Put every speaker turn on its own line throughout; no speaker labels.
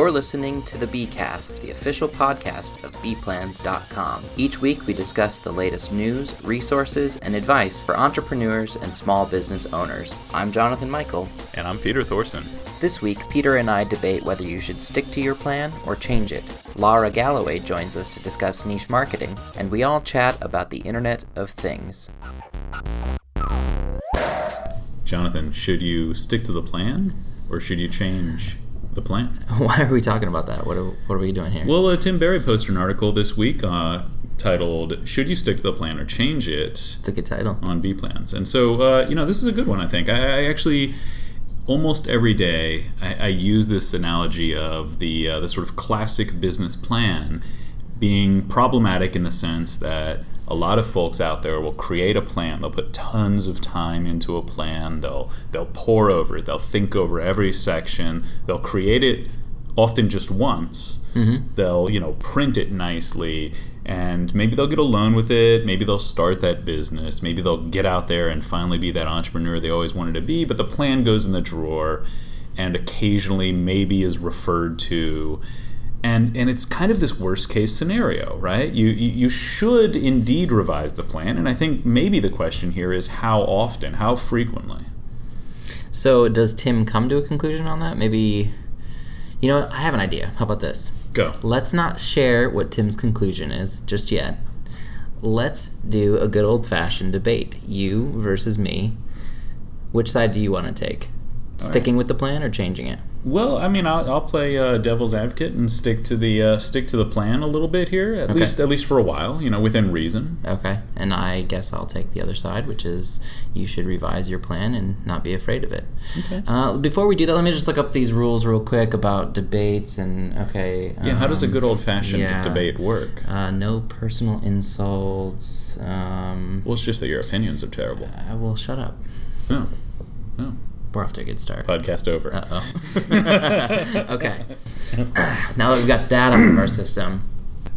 You're listening to the Bcast, the official podcast of bplans.com. Each week we discuss the latest news, resources, and advice for entrepreneurs and small business owners. I'm Jonathan Michael.
And I'm Peter Thorson.
This week, Peter and I debate whether you should stick to your plan or change it. Laura Galloway joins us to discuss niche marketing, and we all chat about the Internet of Things.
Jonathan, should you stick to the plan or should you change the plan?
Why are we talking about that? What are, what are we doing here?
Well, uh, Tim Berry posted an article this week uh, titled "Should You Stick to the Plan or Change It?"
It's a good title
on B plans, and so uh, you know this is a good one. I think I, I actually almost every day I, I, use this analogy of the uh, the sort of classic business plan being problematic in the sense that a lot of folks out there will create a plan. They'll put tons of time into a plan. They'll they'll pore over it. They'll think over every section. They'll create it often just once. Mm-hmm. they'll you know print it nicely. And maybe they'll get a loan with it. Maybe they'll start that business. Maybe they'll get out there and finally be that entrepreneur they always wanted to be. But the plan goes in the drawer and occasionally maybe is referred to and and it's kind of this worst case scenario right? You, you should indeed revise the plan. And i think maybe the question here is how often how frequently?
So does tim come to a conclusion on that? Maybe you know i have an idea. How about this?
Go.
Let's not share what tim's conclusion is just yet. Let's do a good old fashioned debate you versus me. Which side do you want to take sticking right. with the plan or changing it
well, I mean, I'll, I'll play uh, devil's advocate and stick to the uh, stick to the plan a little bit here, at okay. least at least for a while, you know, within reason.
Okay, and I guess I'll take the other side, which is you should revise your plan and not be afraid of it. Okay. Uh, before we do that, let me just look up these rules real quick about debates and okay.
Yeah, um, how does a um, good old fashioned yeah, debate work?
Uh, no personal insults. Um,
well, it's just that your opinions are terrible.
Uh, well, shut up.
No. No.
We're off to a good start.
Podcast over.
Uh oh. okay. now that we've got that out of our system,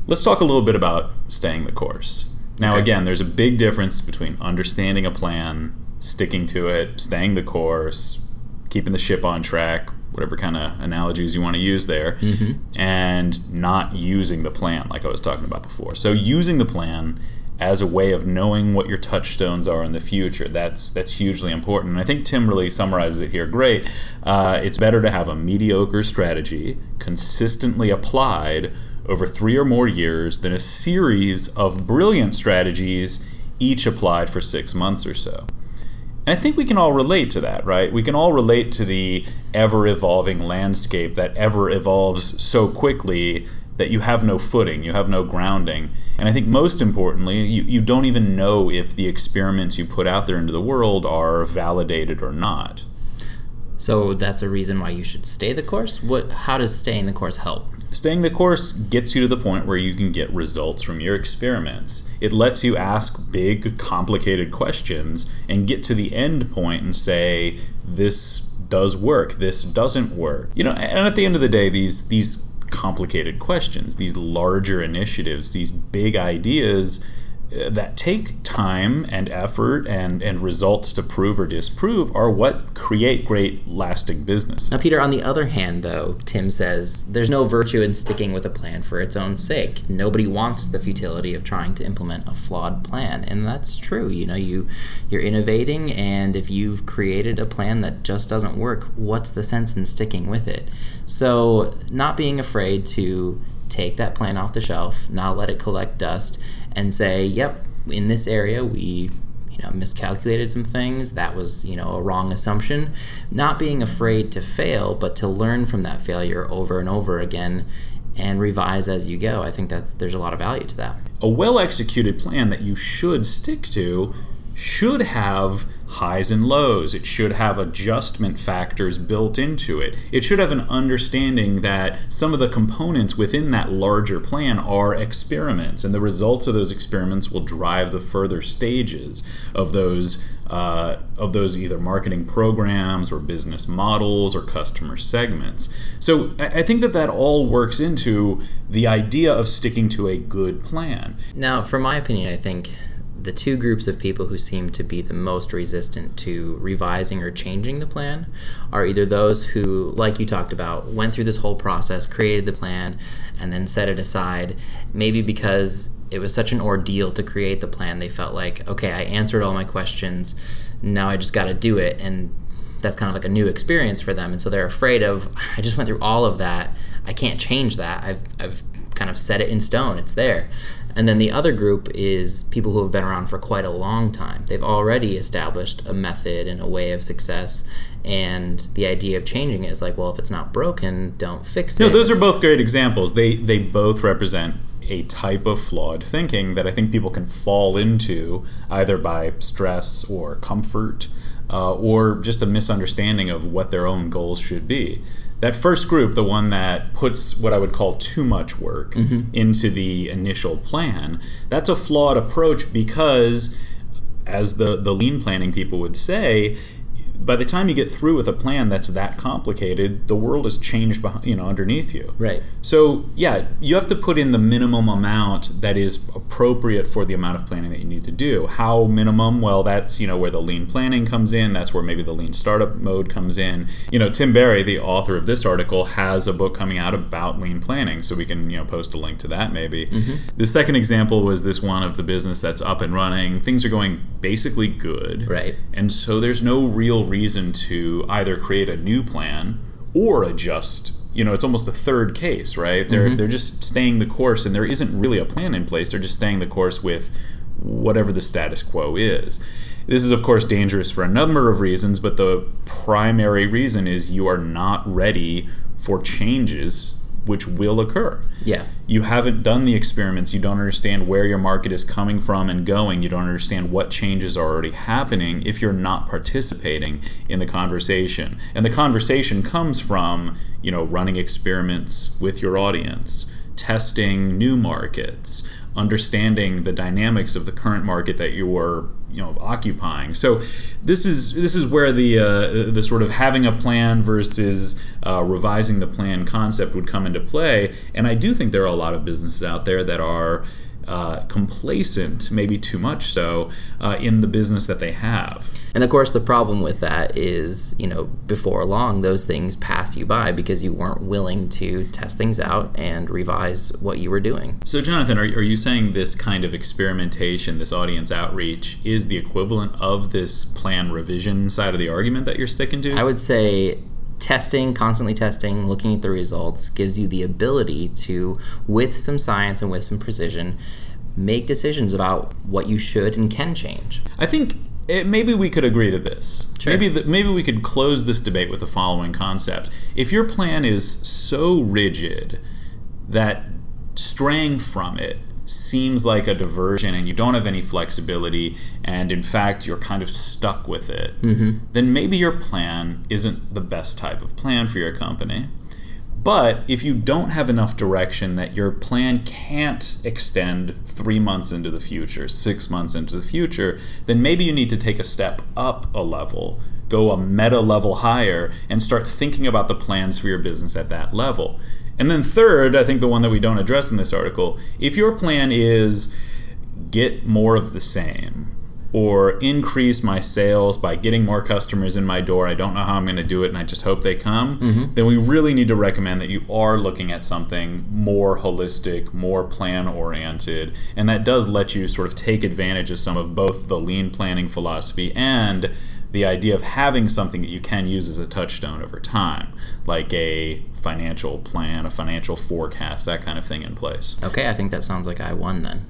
let's talk a little bit about staying the course. Now, okay. again, there's a big difference between understanding a plan, sticking to it, staying the course, keeping the ship on track, whatever kind of analogies you want to use there, mm-hmm. and not using the plan, like I was talking about before. So, using the plan as a way of knowing what your touchstones are in the future. That's that's hugely important. And I think Tim really summarizes it here great. Uh, it's better to have a mediocre strategy consistently applied over three or more years than a series of brilliant strategies each applied for six months or so. And I think we can all relate to that, right? We can all relate to the ever evolving landscape that ever evolves so quickly that you have no footing, you have no grounding. And I think most importantly, you, you don't even know if the experiments you put out there into the world are validated or not.
So that's a reason why you should stay the course? What how does staying the course help?
Staying the course gets you to the point where you can get results from your experiments. It lets you ask big complicated questions and get to the end point and say this does work, this doesn't work. You know, and at the end of the day these these complicated questions, these larger initiatives, these big ideas that take time and effort and, and results to prove or disprove are what create great lasting business.
Now, Peter, on the other hand, though, Tim says there's no virtue in sticking with a plan for its own sake. Nobody wants the futility of trying to implement a flawed plan, and that's true. You know, you you're innovating, and if you've created a plan that just doesn't work, what's the sense in sticking with it? So, not being afraid to take that plan off the shelf, not let it collect dust, and say, yep, in this area we you know miscalculated some things. That was you know a wrong assumption. Not being afraid to fail but to learn from that failure over and over again and revise as you go. I think that's there's a lot of value to that.
A well executed plan that you should stick to should have highs and lows. It should have adjustment factors built into it. It should have an understanding that some of the components within that larger plan are experiments, and the results of those experiments will drive the further stages of those uh, of those either marketing programs or business models or customer segments. So I think that that all works into the idea of sticking to a good plan.
Now, from my opinion, I think the two groups of people who seem to be the most resistant to revising or changing the plan are either those who, like you talked about, went through this whole process, created the plan, and then set it aside, maybe because it was such an ordeal to create the plan, they felt like, okay, I answered all my questions, now I just got to do it. And that's kind of like a new experience for them. And so they're afraid of, I just went through all of that, I can't change that. I've, I've kind of set it in stone, it's there. And then the other group is people who have been around for quite a long time. They've already established a method and a way of success. And the idea of changing it is like, well, if it's not broken, don't fix it.
No, those are both great examples. They they both represent a type of flawed thinking that I think people can fall into either by stress or comfort uh, or just a misunderstanding of what their own goals should be that first group, the one that puts what I would call too much work mm-hmm. into the initial plan, that's a flawed approach because, as the, the lean planning people would say, by the time you get through with a plan that's that complicated, the world has changed behind, you know underneath you.
Right.
So yeah, you have to put in the minimum amount that is appropriate for the amount of planning that you need to do. How minimum? Well, that's you know where the lean planning comes in. That's where maybe the lean startup mode comes in. You know, Tim Berry, the author of this article, has a book coming out about lean planning, so we can you know post a link to that maybe. Mm-hmm. The second example was this one of the business that's up and running. Things are going basically good.
Right.
And so there's no real reason to either create a new plan or adjust you know it's almost a third case right? They're mm-hmm. they're just staying the course and there isn't really a plan in place. They're just staying the course with whatever the status quo is. This is of course dangerous for a number of reasons but the primary reason is you are not ready for changes which will occur.
Yeah.
You haven't done the experiments. You don't understand where your market is coming from and going. You don't understand what changes are already happening if you're not participating in the conversation. And the conversation comes from, you know, running experiments with your audience, testing new markets, understanding the dynamics of the current market that you are you know occupying. So this is this is where the uh, the sort of having a plan versus uh, revising the plan concept would come into play. And I do think there are a lot of businesses out there that are uh, complacent, maybe too much so, uh, in the business that they have.
And of course, the problem with that is, you know, before long, those things pass you by because you weren't willing to test things out and revise what you were doing.
So, Jonathan, are, are you saying this kind of experimentation, this audience outreach, is the equivalent of this plan revision side of the argument that you're sticking to?
I would say testing, constantly testing, looking at the results gives you the ability to, with some science and with some precision, make decisions about what you should and can change.
I think it, maybe we could agree to this. Sure. Maybe the, maybe we could close this debate with the following concept: If your plan is so rigid that straying from it seems like a diversion and you don't have any flexibility and in fact you're kind of stuck with it mm-hmm. then maybe your plan isn't the best type of plan for your company but if you don't have enough direction that your plan can't extend three months into the future six months into the future then maybe you need to take a step up a level go a meta level higher and start thinking about the plans for your business at that level and then, third, I think the one that we don't address in this article if your plan is get more of the same, or increase my sales by getting more customers in my door. I don't know how I'm going to do it and I just hope they come. Mm-hmm. Then we really need to recommend that you are looking at something more holistic, more plan oriented. And that does let you sort of take advantage of some of both the lean planning philosophy and the idea of having something that you can use as a touchstone over time, like a financial plan, a financial forecast, that kind of thing in place.
Okay, I think that sounds like I won then.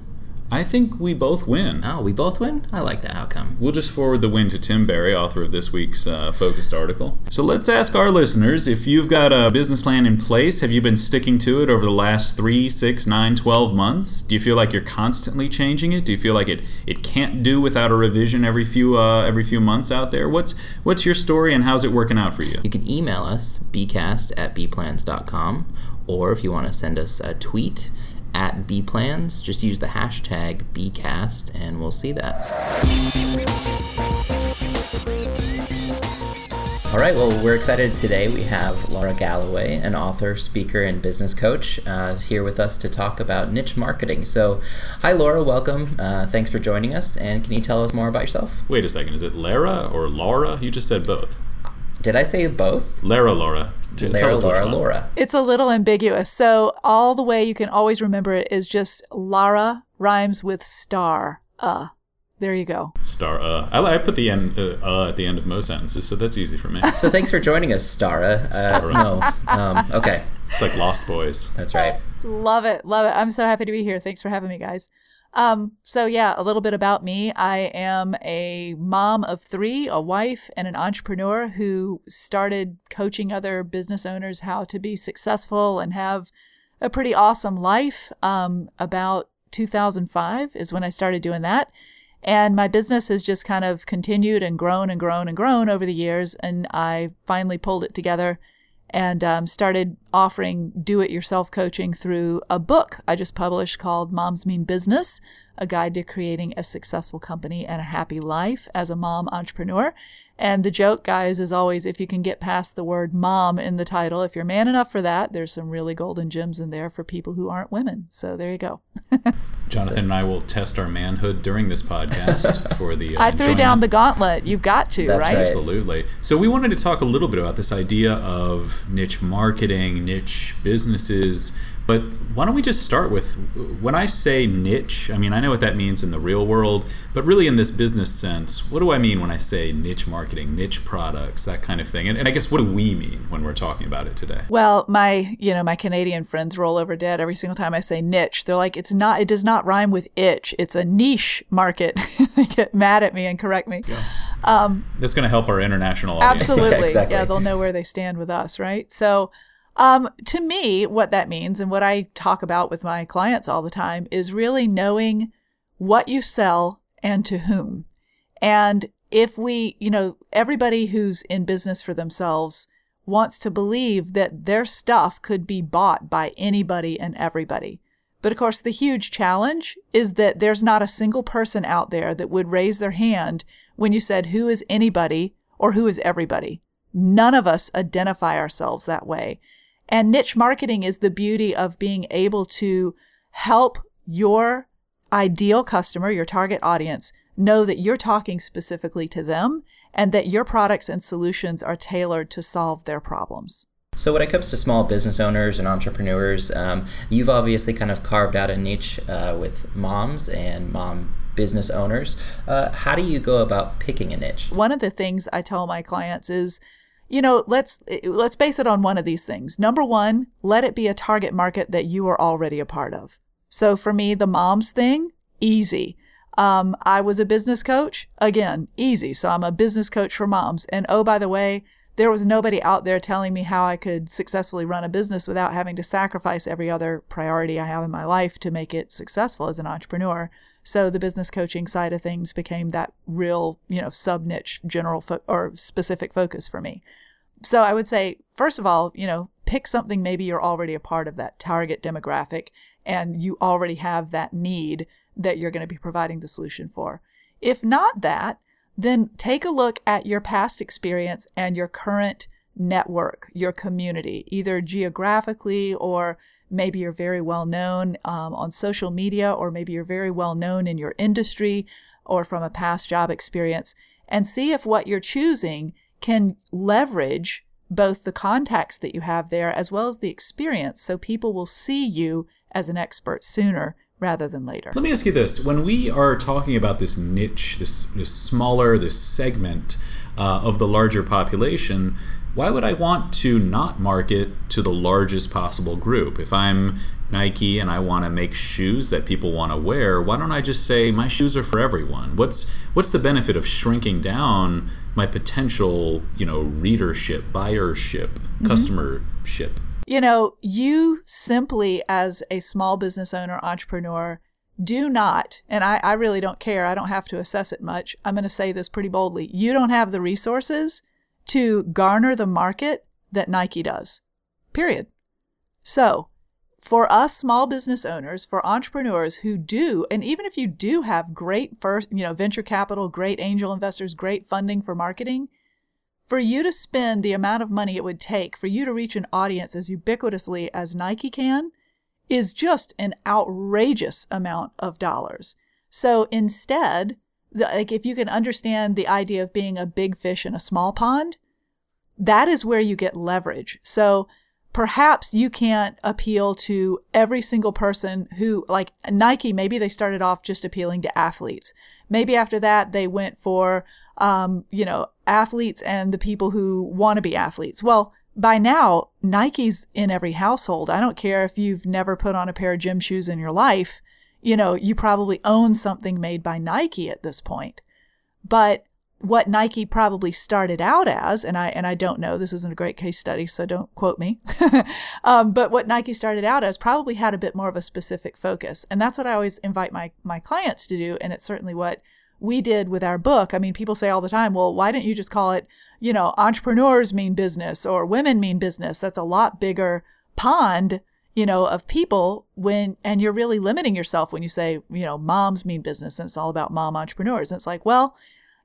I think we both win.
Oh, we both win? I like that outcome.
We'll just forward the win to Tim Berry, author of this week's uh, focused article. So let's ask our listeners if you've got a business plan in place, have you been sticking to it over the last three, six, nine, 12 months? Do you feel like you're constantly changing it? Do you feel like it, it can't do without a revision every few uh, every few months out there? What's what's your story and how's it working out for you?
You can email us, bcast at bplans.com, or if you want to send us a tweet, at bplans. Just use the hashtag bcast and we'll see that. All right, well, we're excited today. We have Laura Galloway, an author, speaker, and business coach, uh, here with us to talk about niche marketing. So, hi, Laura, welcome. Uh, thanks for joining us. And can you tell us more about yourself?
Wait a second, is it Lara or Laura? You just said both.
Did I say both?
Lara, Laura.
T- Lara, Laura, Laura.
It's a little ambiguous. So, all the way you can always remember it is just Lara rhymes with star. Uh. There you go.
Star. Uh, I, I put the end uh, uh, at the end of most sentences, so that's easy for me.
So thanks for joining us, Stara. Uh,
Stara.
No, um, okay,
It's like Lost Boys.
that's right.
Love it. Love it. I'm so happy to be here. Thanks for having me, guys. Um, so yeah, a little bit about me. I am a mom of three, a wife, and an entrepreneur who started coaching other business owners how to be successful and have a pretty awesome life. Um, about 2005 is when I started doing that. And my business has just kind of continued and grown and grown and grown over the years. And I finally pulled it together and um, started offering do it yourself coaching through a book I just published called Moms Mean Business A Guide to Creating a Successful Company and a Happy Life as a Mom Entrepreneur. And the joke, guys, is always if you can get past the word mom in the title, if you're man enough for that, there's some really golden gems in there for people who aren't women. So there you go.
Jonathan and I will test our manhood during this podcast for the. Uh,
I threw
enjoyment.
down the gauntlet. You've got to,
That's
right?
right.
Absolutely. So we wanted to talk a little bit about this idea of niche marketing, niche businesses. But why don't we just start with when I say niche, I mean, I know what that means in the real world, but really in this business sense, what do I mean when I say niche marketing, niche products, that kind of thing? And, and I guess what do we mean when we're talking about it today?
Well, my you know my Canadian friends roll over dead every single time I say niche. They're like, it's not. It does not rhyme with itch. It's a niche market. they get mad at me and correct me. Yeah.
Um, That's going to help our international audience.
Absolutely,
exactly.
yeah. They'll know where they stand with us, right? So, um, to me, what that means and what I talk about with my clients all the time is really knowing what you sell and to whom. And if we, you know, everybody who's in business for themselves wants to believe that their stuff could be bought by anybody and everybody. But of course, the huge challenge is that there's not a single person out there that would raise their hand when you said, Who is anybody or who is everybody? None of us identify ourselves that way. And niche marketing is the beauty of being able to help your ideal customer, your target audience, know that you're talking specifically to them and that your products and solutions are tailored to solve their problems.
So, when it comes to small business owners and entrepreneurs, um, you've obviously kind of carved out a niche uh, with moms and mom business owners. Uh, how do you go about picking a niche?
One of the things I tell my clients is, you know, let's let's base it on one of these things. Number one, let it be a target market that you are already a part of. So for me, the moms thing, easy. Um, I was a business coach. Again, easy. So I'm a business coach for moms. And oh, by the way, there was nobody out there telling me how I could successfully run a business without having to sacrifice every other priority I have in my life to make it successful as an entrepreneur. So the business coaching side of things became that real, you know, sub niche general fo- or specific focus for me. So I would say, first of all, you know, pick something maybe you're already a part of that target demographic and you already have that need that you're going to be providing the solution for. If not that, then take a look at your past experience and your current network, your community, either geographically or maybe you're very well known um, on social media, or maybe you're very well known in your industry or from a past job experience, and see if what you're choosing can leverage both the contacts that you have there as well as the experience so people will see you as an expert sooner rather than later.
Let me ask you this: When we are talking about this niche, this, this smaller, this segment uh, of the larger population, why would I want to not market to the largest possible group? If I'm Nike and I want to make shoes that people want to wear, why don't I just say my shoes are for everyone? What's what's the benefit of shrinking down my potential, you know, readership, buyership, mm-hmm. customership?
You know, you simply as a small business owner, entrepreneur, do not, and I, I really don't care, I don't have to assess it much. I'm going to say this pretty boldly. You don't have the resources to garner the market that Nike does. Period. So, for us small business owners, for entrepreneurs who do, and even if you do have great first, you know, venture capital, great angel investors, great funding for marketing, for you to spend the amount of money it would take for you to reach an audience as ubiquitously as Nike can is just an outrageous amount of dollars. So instead, like if you can understand the idea of being a big fish in a small pond, that is where you get leverage. So perhaps you can't appeal to every single person who, like Nike, maybe they started off just appealing to athletes. Maybe after that, they went for, um, you know, athletes and the people who want to be athletes. Well, by now, Nike's in every household. I don't care if you've never put on a pair of gym shoes in your life. You know, you probably own something made by Nike at this point. But what Nike probably started out as, and I and I don't know, this isn't a great case study, so don't quote me. um, but what Nike started out as probably had a bit more of a specific focus, and that's what I always invite my my clients to do, and it's certainly what we did with our book. I mean, people say all the time, well, why don't you just call it, you know, entrepreneurs mean business or women mean business? That's a lot bigger pond, you know, of people when, and you're really limiting yourself when you say, you know, moms mean business and it's all about mom entrepreneurs. And it's like, well,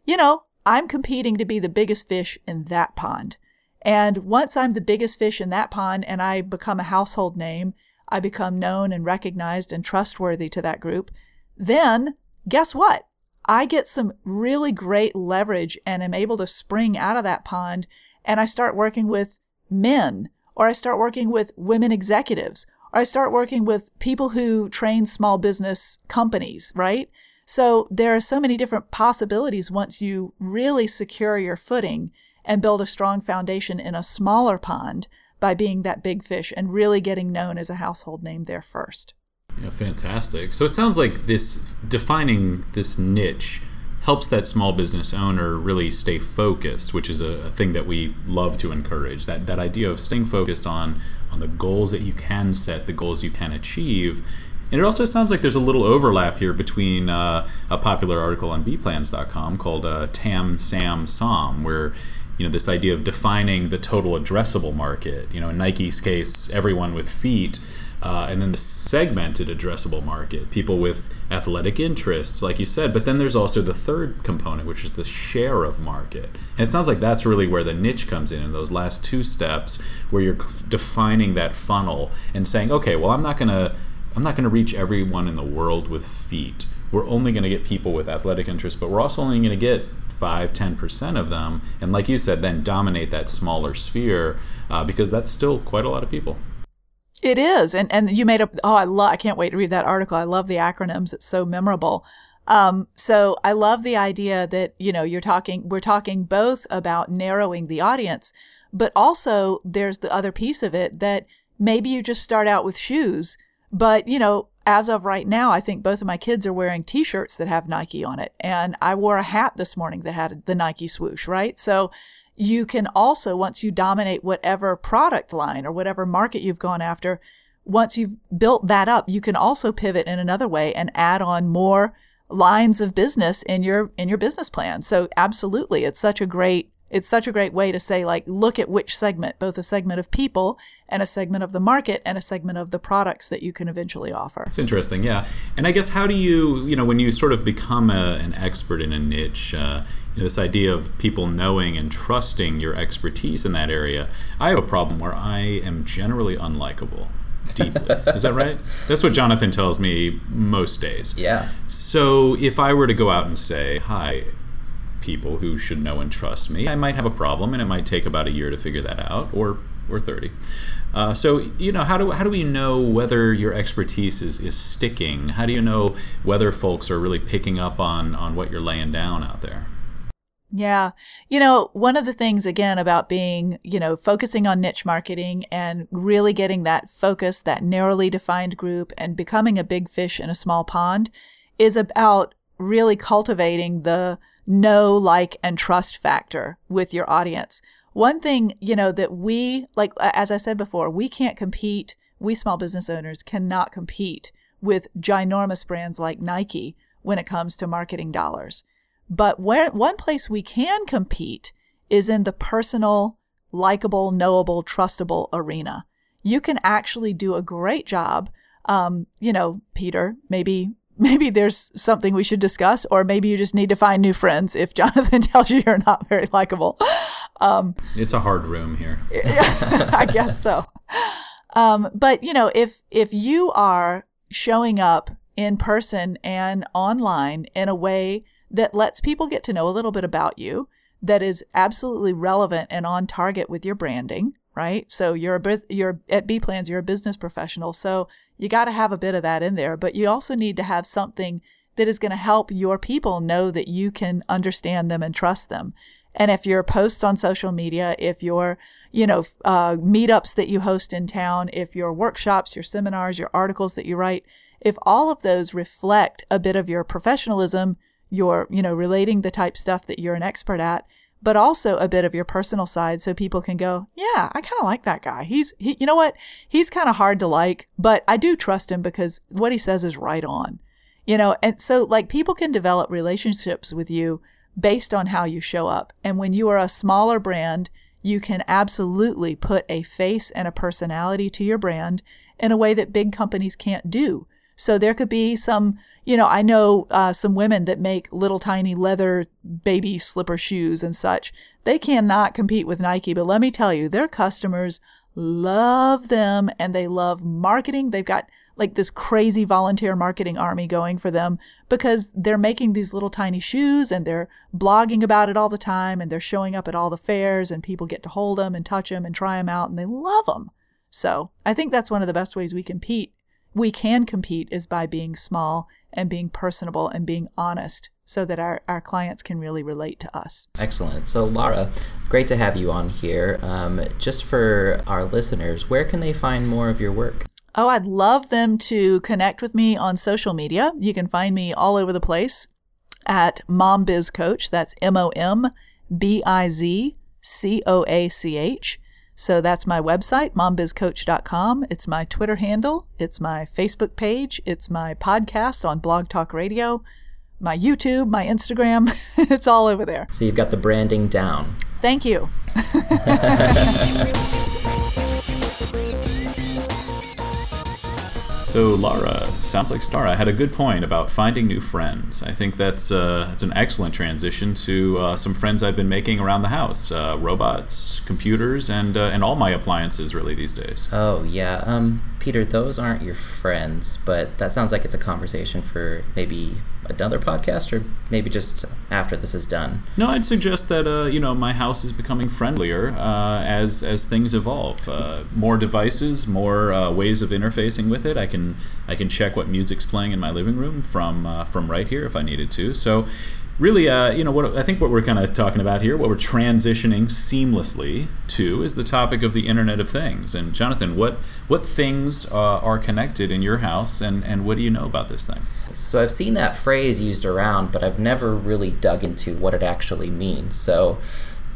you know, I'm competing to be the biggest fish in that pond. And once I'm the biggest fish in that pond and I become a household name, I become known and recognized and trustworthy to that group, then guess what? I get some really great leverage and am able to spring out of that pond and I start working with men or I start working with women executives or I start working with people who train small business companies, right? So there are so many different possibilities once you really secure your footing and build a strong foundation in a smaller pond by being that big fish and really getting known as a household name there first.
Yeah, fantastic. So it sounds like this defining this niche helps that small business owner really stay focused, which is a, a, thing that we love to encourage. That that idea of staying focused on on the goals that you can set, the goals you can achieve. And it also sounds like there's a little overlap here between uh, a popular article on bplans.com called uh, TAM SAM SOM, where you know this idea of defining the total addressable market. You know, in Nike's case, everyone with feet uh, and then the segmented addressable market, people with athletic interests, like you said. But then there's also the third component, which is the share of market. And it sounds like that's really where the niche comes in, in those last two steps, where you're defining that funnel and saying, okay, well, I'm not going to. I'm not going to reach everyone in the world with feet. We're only going to get people with athletic interests, but we're also only going to get 5 10% of them. And like you said, then dominate that smaller sphere uh, because that's still quite a lot of people.
It is, and and you made up. Oh, I love. I can't wait to read that article. I love the acronyms. It's so memorable. Um, so I love the idea that you know you're talking. We're talking both about narrowing the audience, but also there's the other piece of it that maybe you just start out with shoes, but you know as of right now, I think both of my kids are wearing T-shirts that have Nike on it, and I wore a hat this morning that had the Nike swoosh. Right, so you can also, once you dominate whatever product line or whatever market you've gone after, once you've built that up, you can also pivot in another way and add on more lines of business in your in your business plan. So absolutely, it's such a great it's such a great way to say like look at which segment, both a segment of people and a segment of the market and a segment of the products that you can eventually offer.
It's interesting, yeah. And I guess how do you, you know, when you sort of become a, an expert in a niche, uh, you know, this idea of people knowing and trusting your expertise in that area, I have a problem where I am generally unlikable deeply. Is that right? That's what Jonathan tells me most days.
Yeah.
So if I were to go out and say, "Hi, people who should know and trust me," I might have a problem, and it might take about a year to figure that out, or or thirty. Uh, so you know how do how do we know whether your expertise is, is sticking? How do you know whether folks are really picking up on on what you're laying down out there?
Yeah. You know, one of the things again about being, you know, focusing on niche marketing and really getting that focus, that narrowly defined group and becoming a big fish in a small pond is about really cultivating the know, like, and trust factor with your audience. One thing, you know, that we, like, as I said before, we can't compete, we small business owners cannot compete with ginormous brands like Nike when it comes to marketing dollars. But where, one place we can compete is in the personal, likable, knowable, trustable arena. You can actually do a great job. Um, you know, Peter, maybe maybe there's something we should discuss, or maybe you just need to find new friends if Jonathan tells you you're not very likable. Um,
it's a hard room here.
I guess so. Um, but you know, if if you are showing up in person and online in a way that lets people get to know a little bit about you, that is absolutely relevant and on target with your branding, right? So you're a you're at B Plans, you're a business professional, so you got to have a bit of that in there, but you also need to have something that is going to help your people know that you can understand them and trust them. And if your posts on social media, if your you know uh, meetups that you host in town, if your workshops, your seminars, your articles that you write, if all of those reflect a bit of your professionalism, your you know relating the type stuff that you're an expert at, but also a bit of your personal side so people can go, yeah, I kind of like that guy. He's, he, you know what? He's kind of hard to like, but I do trust him because what he says is right on, you know? And so like people can develop relationships with you based on how you show up. And when you are a smaller brand, you can absolutely put a face and a personality to your brand in a way that big companies can't do. So there could be some you know, I know uh, some women that make little tiny leather baby slipper shoes and such. They cannot compete with Nike, but let me tell you, their customers love them and they love marketing. They've got like this crazy volunteer marketing army going for them because they're making these little tiny shoes and they're blogging about it all the time and they're showing up at all the fairs and people get to hold them and touch them and try them out and they love them. So I think that's one of the best ways we compete. We can compete is by being small and being personable and being honest so that our, our clients can really relate to us.
Excellent. So, Laura, great to have you on here. Um, just for our listeners, where can they find more of your work?
Oh, I'd love them to connect with me on social media. You can find me all over the place at Mom Biz Coach. That's M O M B I Z C O A C H. So that's my website, mombizcoach.com. It's my Twitter handle. It's my Facebook page. It's my podcast on Blog Talk Radio, my YouTube, my Instagram. it's all over there.
So you've got the branding down.
Thank you.
So Lara sounds like Stara had a good point about finding new friends. I think that's uh, that's an excellent transition to uh, some friends I've been making around the house: uh, robots, computers, and uh, and all my appliances really these days.
Oh yeah, um, Peter, those aren't your friends, but that sounds like it's a conversation for maybe another podcast or maybe just after this is done?
No, I'd suggest that uh, you know my house is becoming friendlier uh, as as things evolve. Uh, more devices, more uh, ways of interfacing with it. I can I can check what music's playing in my living room from uh, from right here if I needed to. So really, uh, you know, what I think what we're kind of talking about here, what we're transitioning seamlessly to, is the topic of the Internet of Things. And Jonathan, what what things uh, are connected in your house, and and what do you know about this thing?
So I've seen that phrase used around, but I've never really dug into what it actually means. So,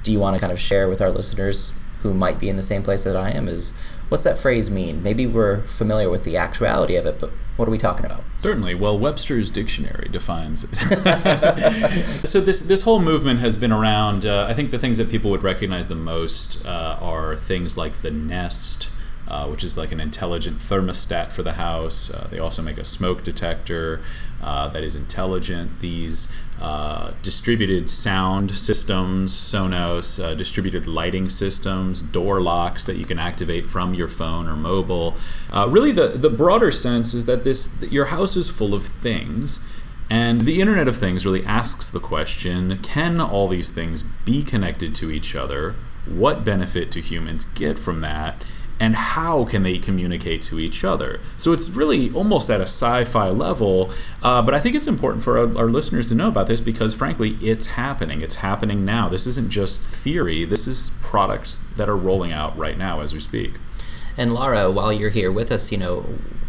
do you want to kind of share with our listeners who might be in the same place that I am? Is what's that phrase mean? Maybe we're familiar with the actuality of it, but what are we talking about?
Certainly. Well, Webster's dictionary defines it. so this this whole movement has been around. Uh, I think the things that people would recognize the most uh, are things like the Nest. Uh, which is like an intelligent thermostat for the house. Uh, they also make a smoke detector uh, that is intelligent. These uh, distributed sound systems, Sonos, uh, distributed lighting systems, door locks that you can activate from your phone or mobile. Uh, really, the, the broader sense is that this your house is full of things. And the Internet of Things really asks the question can all these things be connected to each other? What benefit do humans get from that? And how can they communicate to each other? So it's really almost at a sci fi level, uh, but I think it's important for our, our, listeners to know about this because, frankly, it's happening. It's happening now. This isn't just theory, this is products that are rolling out right now as we speak.
And Laura, while you're here with us, you know,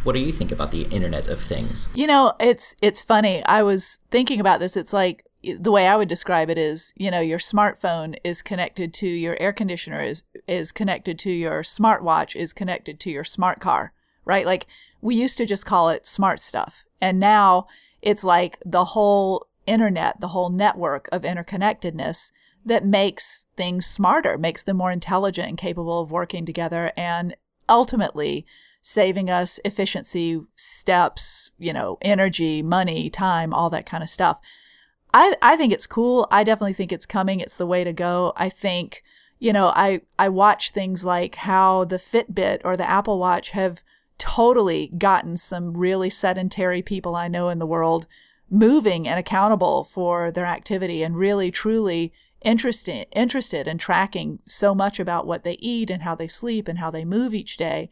what do you think about the Internet of Things?
You know, it's it's funny. I was thinking about this. It's like the way I would describe it is, you know, your smartphone is connected to your air conditioner is is connected to your smartwatch is connected to your smart car, right? Like we used to just call it smart stuff. And now it's like the whole internet, the whole network of interconnectedness that makes things smarter, makes them more intelligent and capable of working together and ultimately saving us efficiency steps, you know, energy, money, time, all that kind of stuff. I, I think it's cool. I definitely think it's coming. It's the way to go. I think, you know, I, I watch things like how the Fitbit or the Apple Watch have totally gotten some really sedentary people I know in the world moving and accountable for their activity and really truly interested interested in tracking so much about what they eat and how they sleep and how they move each day.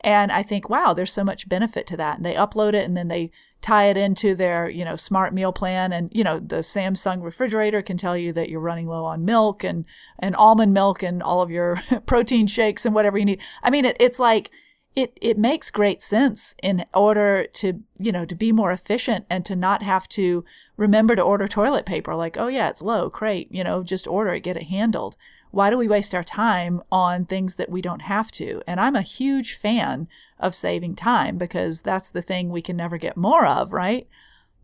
And I think, wow, there's so much benefit to that. And they upload it and then they tie it into their, you know, smart meal plan. And, you know, the Samsung refrigerator can tell you that you're running low on milk and, and almond milk and all of your protein shakes and whatever you need. I mean, it, it's like, it, it makes great sense in order to, you know, to be more efficient and to not have to remember to order toilet paper. Like, oh yeah, it's low, great, you know, just order it, get it handled. Why do we waste our time on things that we don't have to? And I'm a huge fan of saving time because that's the thing we can never get more of, right?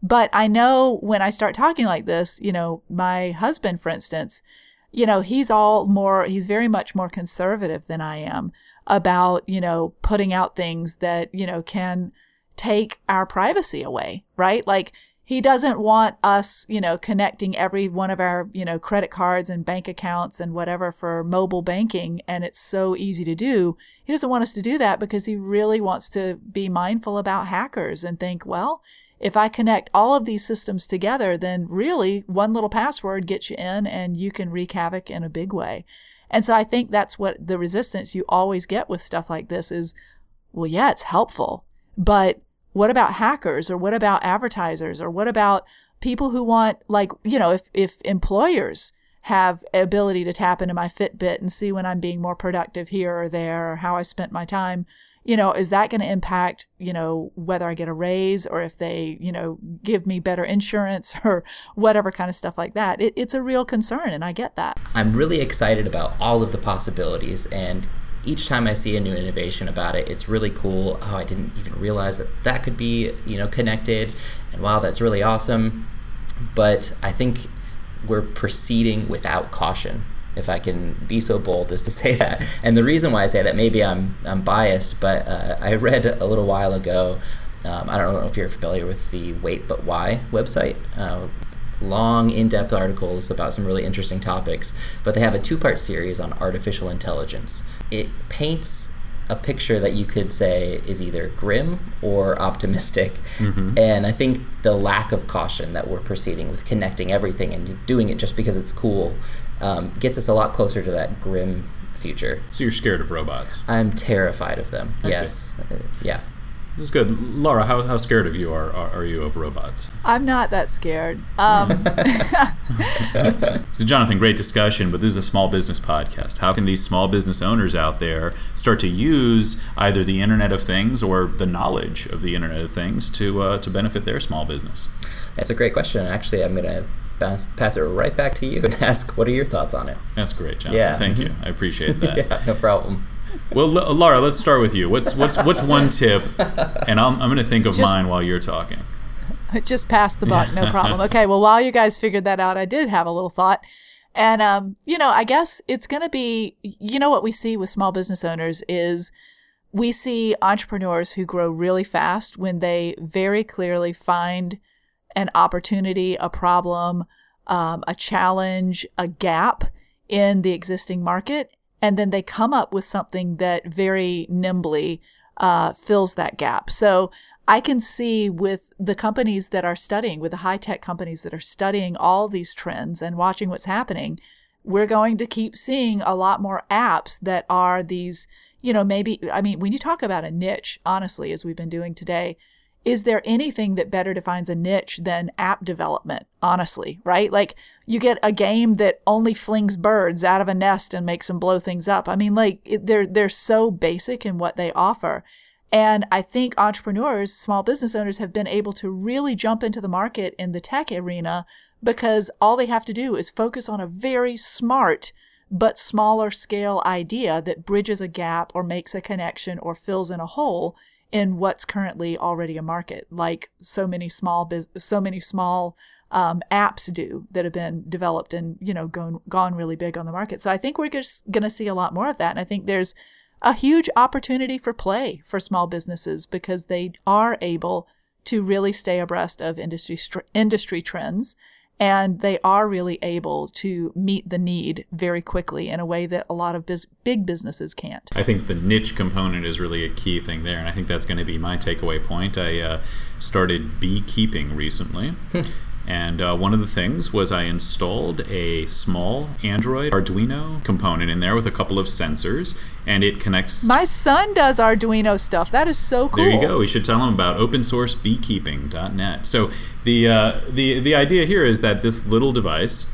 But I know when I start talking like this, you know, my husband, for instance, you know, he's all more, he's very much more conservative than I am about, you know, putting out things that, you know, can take our privacy away, right? Like he doesn't want us, you know, connecting every one of our, you know, credit cards and bank accounts and whatever for mobile banking. And it's so easy to do. He doesn't want us to do that because he really wants to be mindful about hackers and think, well, if I connect all of these systems together, then really one little password gets you in and you can wreak havoc in a big way. And so I think that's what the resistance you always get with stuff like this is, well, yeah, it's helpful, but what about hackers or what about advertisers or what about people who want like, you know, if, if employers have ability to tap into my Fitbit and see when I'm being more productive here or there or how I spent my time, you know, is that going to impact, you know, whether I get a raise or if they, you know, give me better insurance or whatever kind of stuff like that? It, it's a real concern, and I get that.
I'm really excited about all of the possibilities, and each time I see a new innovation about it, it's really cool. Oh, I didn't even realize that that could be, you know, connected, and wow, that's really awesome. But I think we're proceeding without caution if I can be so bold as to say that. And the reason why I say that, maybe I'm I'm biased, but uh, I read a little while ago. Um, I don't know if you're familiar with the Wait But Why website. Uh, long, in-depth articles about some really interesting topics. But they have a two-part series on artificial intelligence. It paints a picture that you could say is either grim or optimistic. Mm-hmm. And I think the lack of caution that we're proceeding with connecting everything and doing it just because it's cool um, gets us a lot closer to that grim future.
So you're scared of robots?
I'm terrified of them. I yes. Uh, yeah.
This is good. Laura, how, how scared of you are, are, are you of robots?
I'm not that scared. Um.
so, Jonathan, great discussion, but this is a small business podcast. How can these small business owners out there start to use either the Internet of Things or the knowledge of the Internet of Things to, uh, to benefit their small business?
That's a great question. Actually, I'm going to pass, pass it right back to you and ask what are your thoughts on it.
That's great, Jonathan. Yeah. Thank you. I appreciate that.
yeah, no problem.
Well, Laura, let's start with you. What's what's what's one tip? And I'm, I'm going to think of just, mine while you're talking.
Just pass the buck, no problem. Okay. Well, while you guys figured that out, I did have a little thought. And um, you know, I guess it's going to be you know what we see with small business owners is we see entrepreneurs who grow really fast when they very clearly find an opportunity, a problem, um, a challenge, a gap in the existing market, and then they come up with something that very nimbly uh, fills that gap. So I can see with the companies that are studying, with the high tech companies that are studying all these trends and watching what's happening, we're going to keep seeing a lot more apps that are these, you know, maybe, I mean, when you talk about a niche, honestly, as we've been doing today, is there anything that better defines a niche than app development, honestly, right? Like you get a game that only flings birds out of a nest and makes them blow things up. I mean, like it, they're, they're so basic in what they offer. And I think entrepreneurs, small business owners have been able to really jump into the market in the tech arena because all they have to do is focus on a very smart but smaller scale idea that bridges a gap or makes a connection or fills in a hole in what's currently already a market, like so many small biz- so many small um, apps do that have been developed and you know gone gone really big on the market. So I think we're just going to see a lot more of that, and I think there's a huge opportunity for play for small businesses because they are able to really stay abreast of industry industry trends And they are really able to meet the need very quickly in a way that a lot of biz- big businesses can't.
I think the niche component is really a key thing there, and I think that's going to be my takeaway point. I uh, started beekeeping recently. And uh, one of the things was I installed a small Android Arduino component in there with a couple of sensors, and it connects.
My son does Arduino stuff. That is so cool.
There you go. We should tell him about opensourcebeekeeping.net. So the uh, the the idea here is that this little device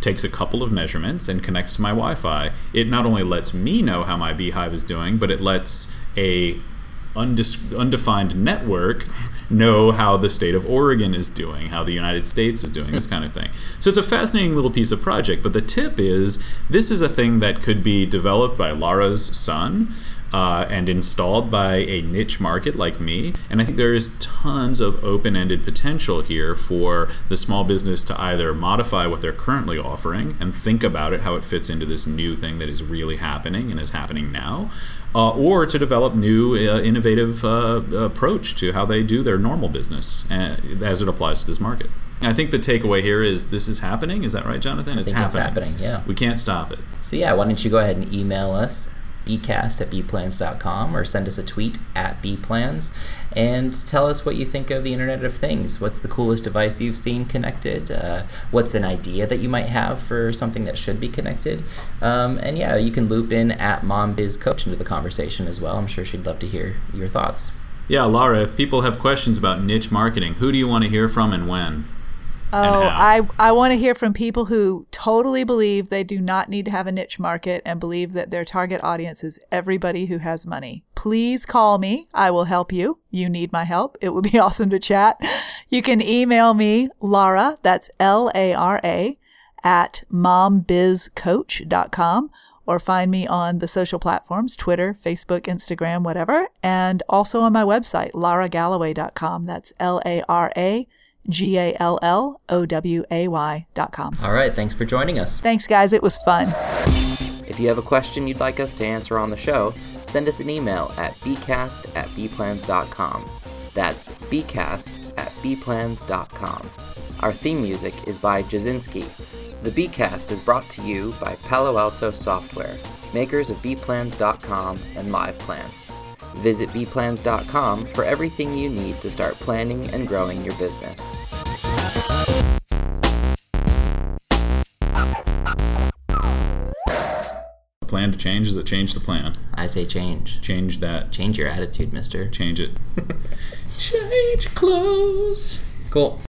takes a couple of measurements and connects to my Wi-Fi. It not only lets me know how my beehive is doing, but it lets a undis- undefined network know how the state of Oregon is doing, how the United States is doing, this kind of thing. So it's a fascinating little piece of project. But the tip is this is a thing that could be developed by Lara's son. Uh, and installed by a niche market like me. And I think there is tons of open ended potential here for the small business to either modify what they're currently offering and think about it, how it fits into this new thing that is really happening and is happening now, uh, or to develop new uh, innovative uh, approach to how they do their normal business uh, as it applies to this market. I think the takeaway here is this is happening. Is that right, Jonathan? It's happening.
it's happening, yeah.
We can't stop it.
So yeah, why don't you go ahead and email us bcast at bplans.com or send us a tweet at bplans and tell us what you think of the internet of things. What's the coolest device you've seen connected? Uh, what's an idea that you might have for something that should be connected? Um, and yeah you can loop in at mombizcoach into the conversation as well. I'm sure she'd love to hear your thoughts.
Yeah, Lara, if people have questions about niche marketing, who do you want to hear from and when?
Oh.
Uh,
I, I want to hear from people who totally believe they do not need to have a niche market and believe that their target audience is everybody who has money. Please call me. I will help you. You need my help. It would be awesome to chat. You can email me, Lara, that's L A R A, at mombizcoach.com or find me on the social platforms Twitter, Facebook, Instagram, whatever, and also on my website, laragalloway.com. That's L A R A G A L L O W A Y dot com.
all right thanks for joining us
Thanks, guys. It was fun.
If you have a question you'd like us to answer on the show, send us an email at bcast at bplans.com. That's bcast at bplans.com. Our theme music is by Jasinski. The Bcast is brought to you by Palo Alto Software, makers of bplans.com and LivePlan. Visit bplans.com for everything you need to start planning and growing your business.
The plan to change is it change the plan.
I say change.
Change that.
Change your attitude, mister.
Change it. change clothes.
Cool.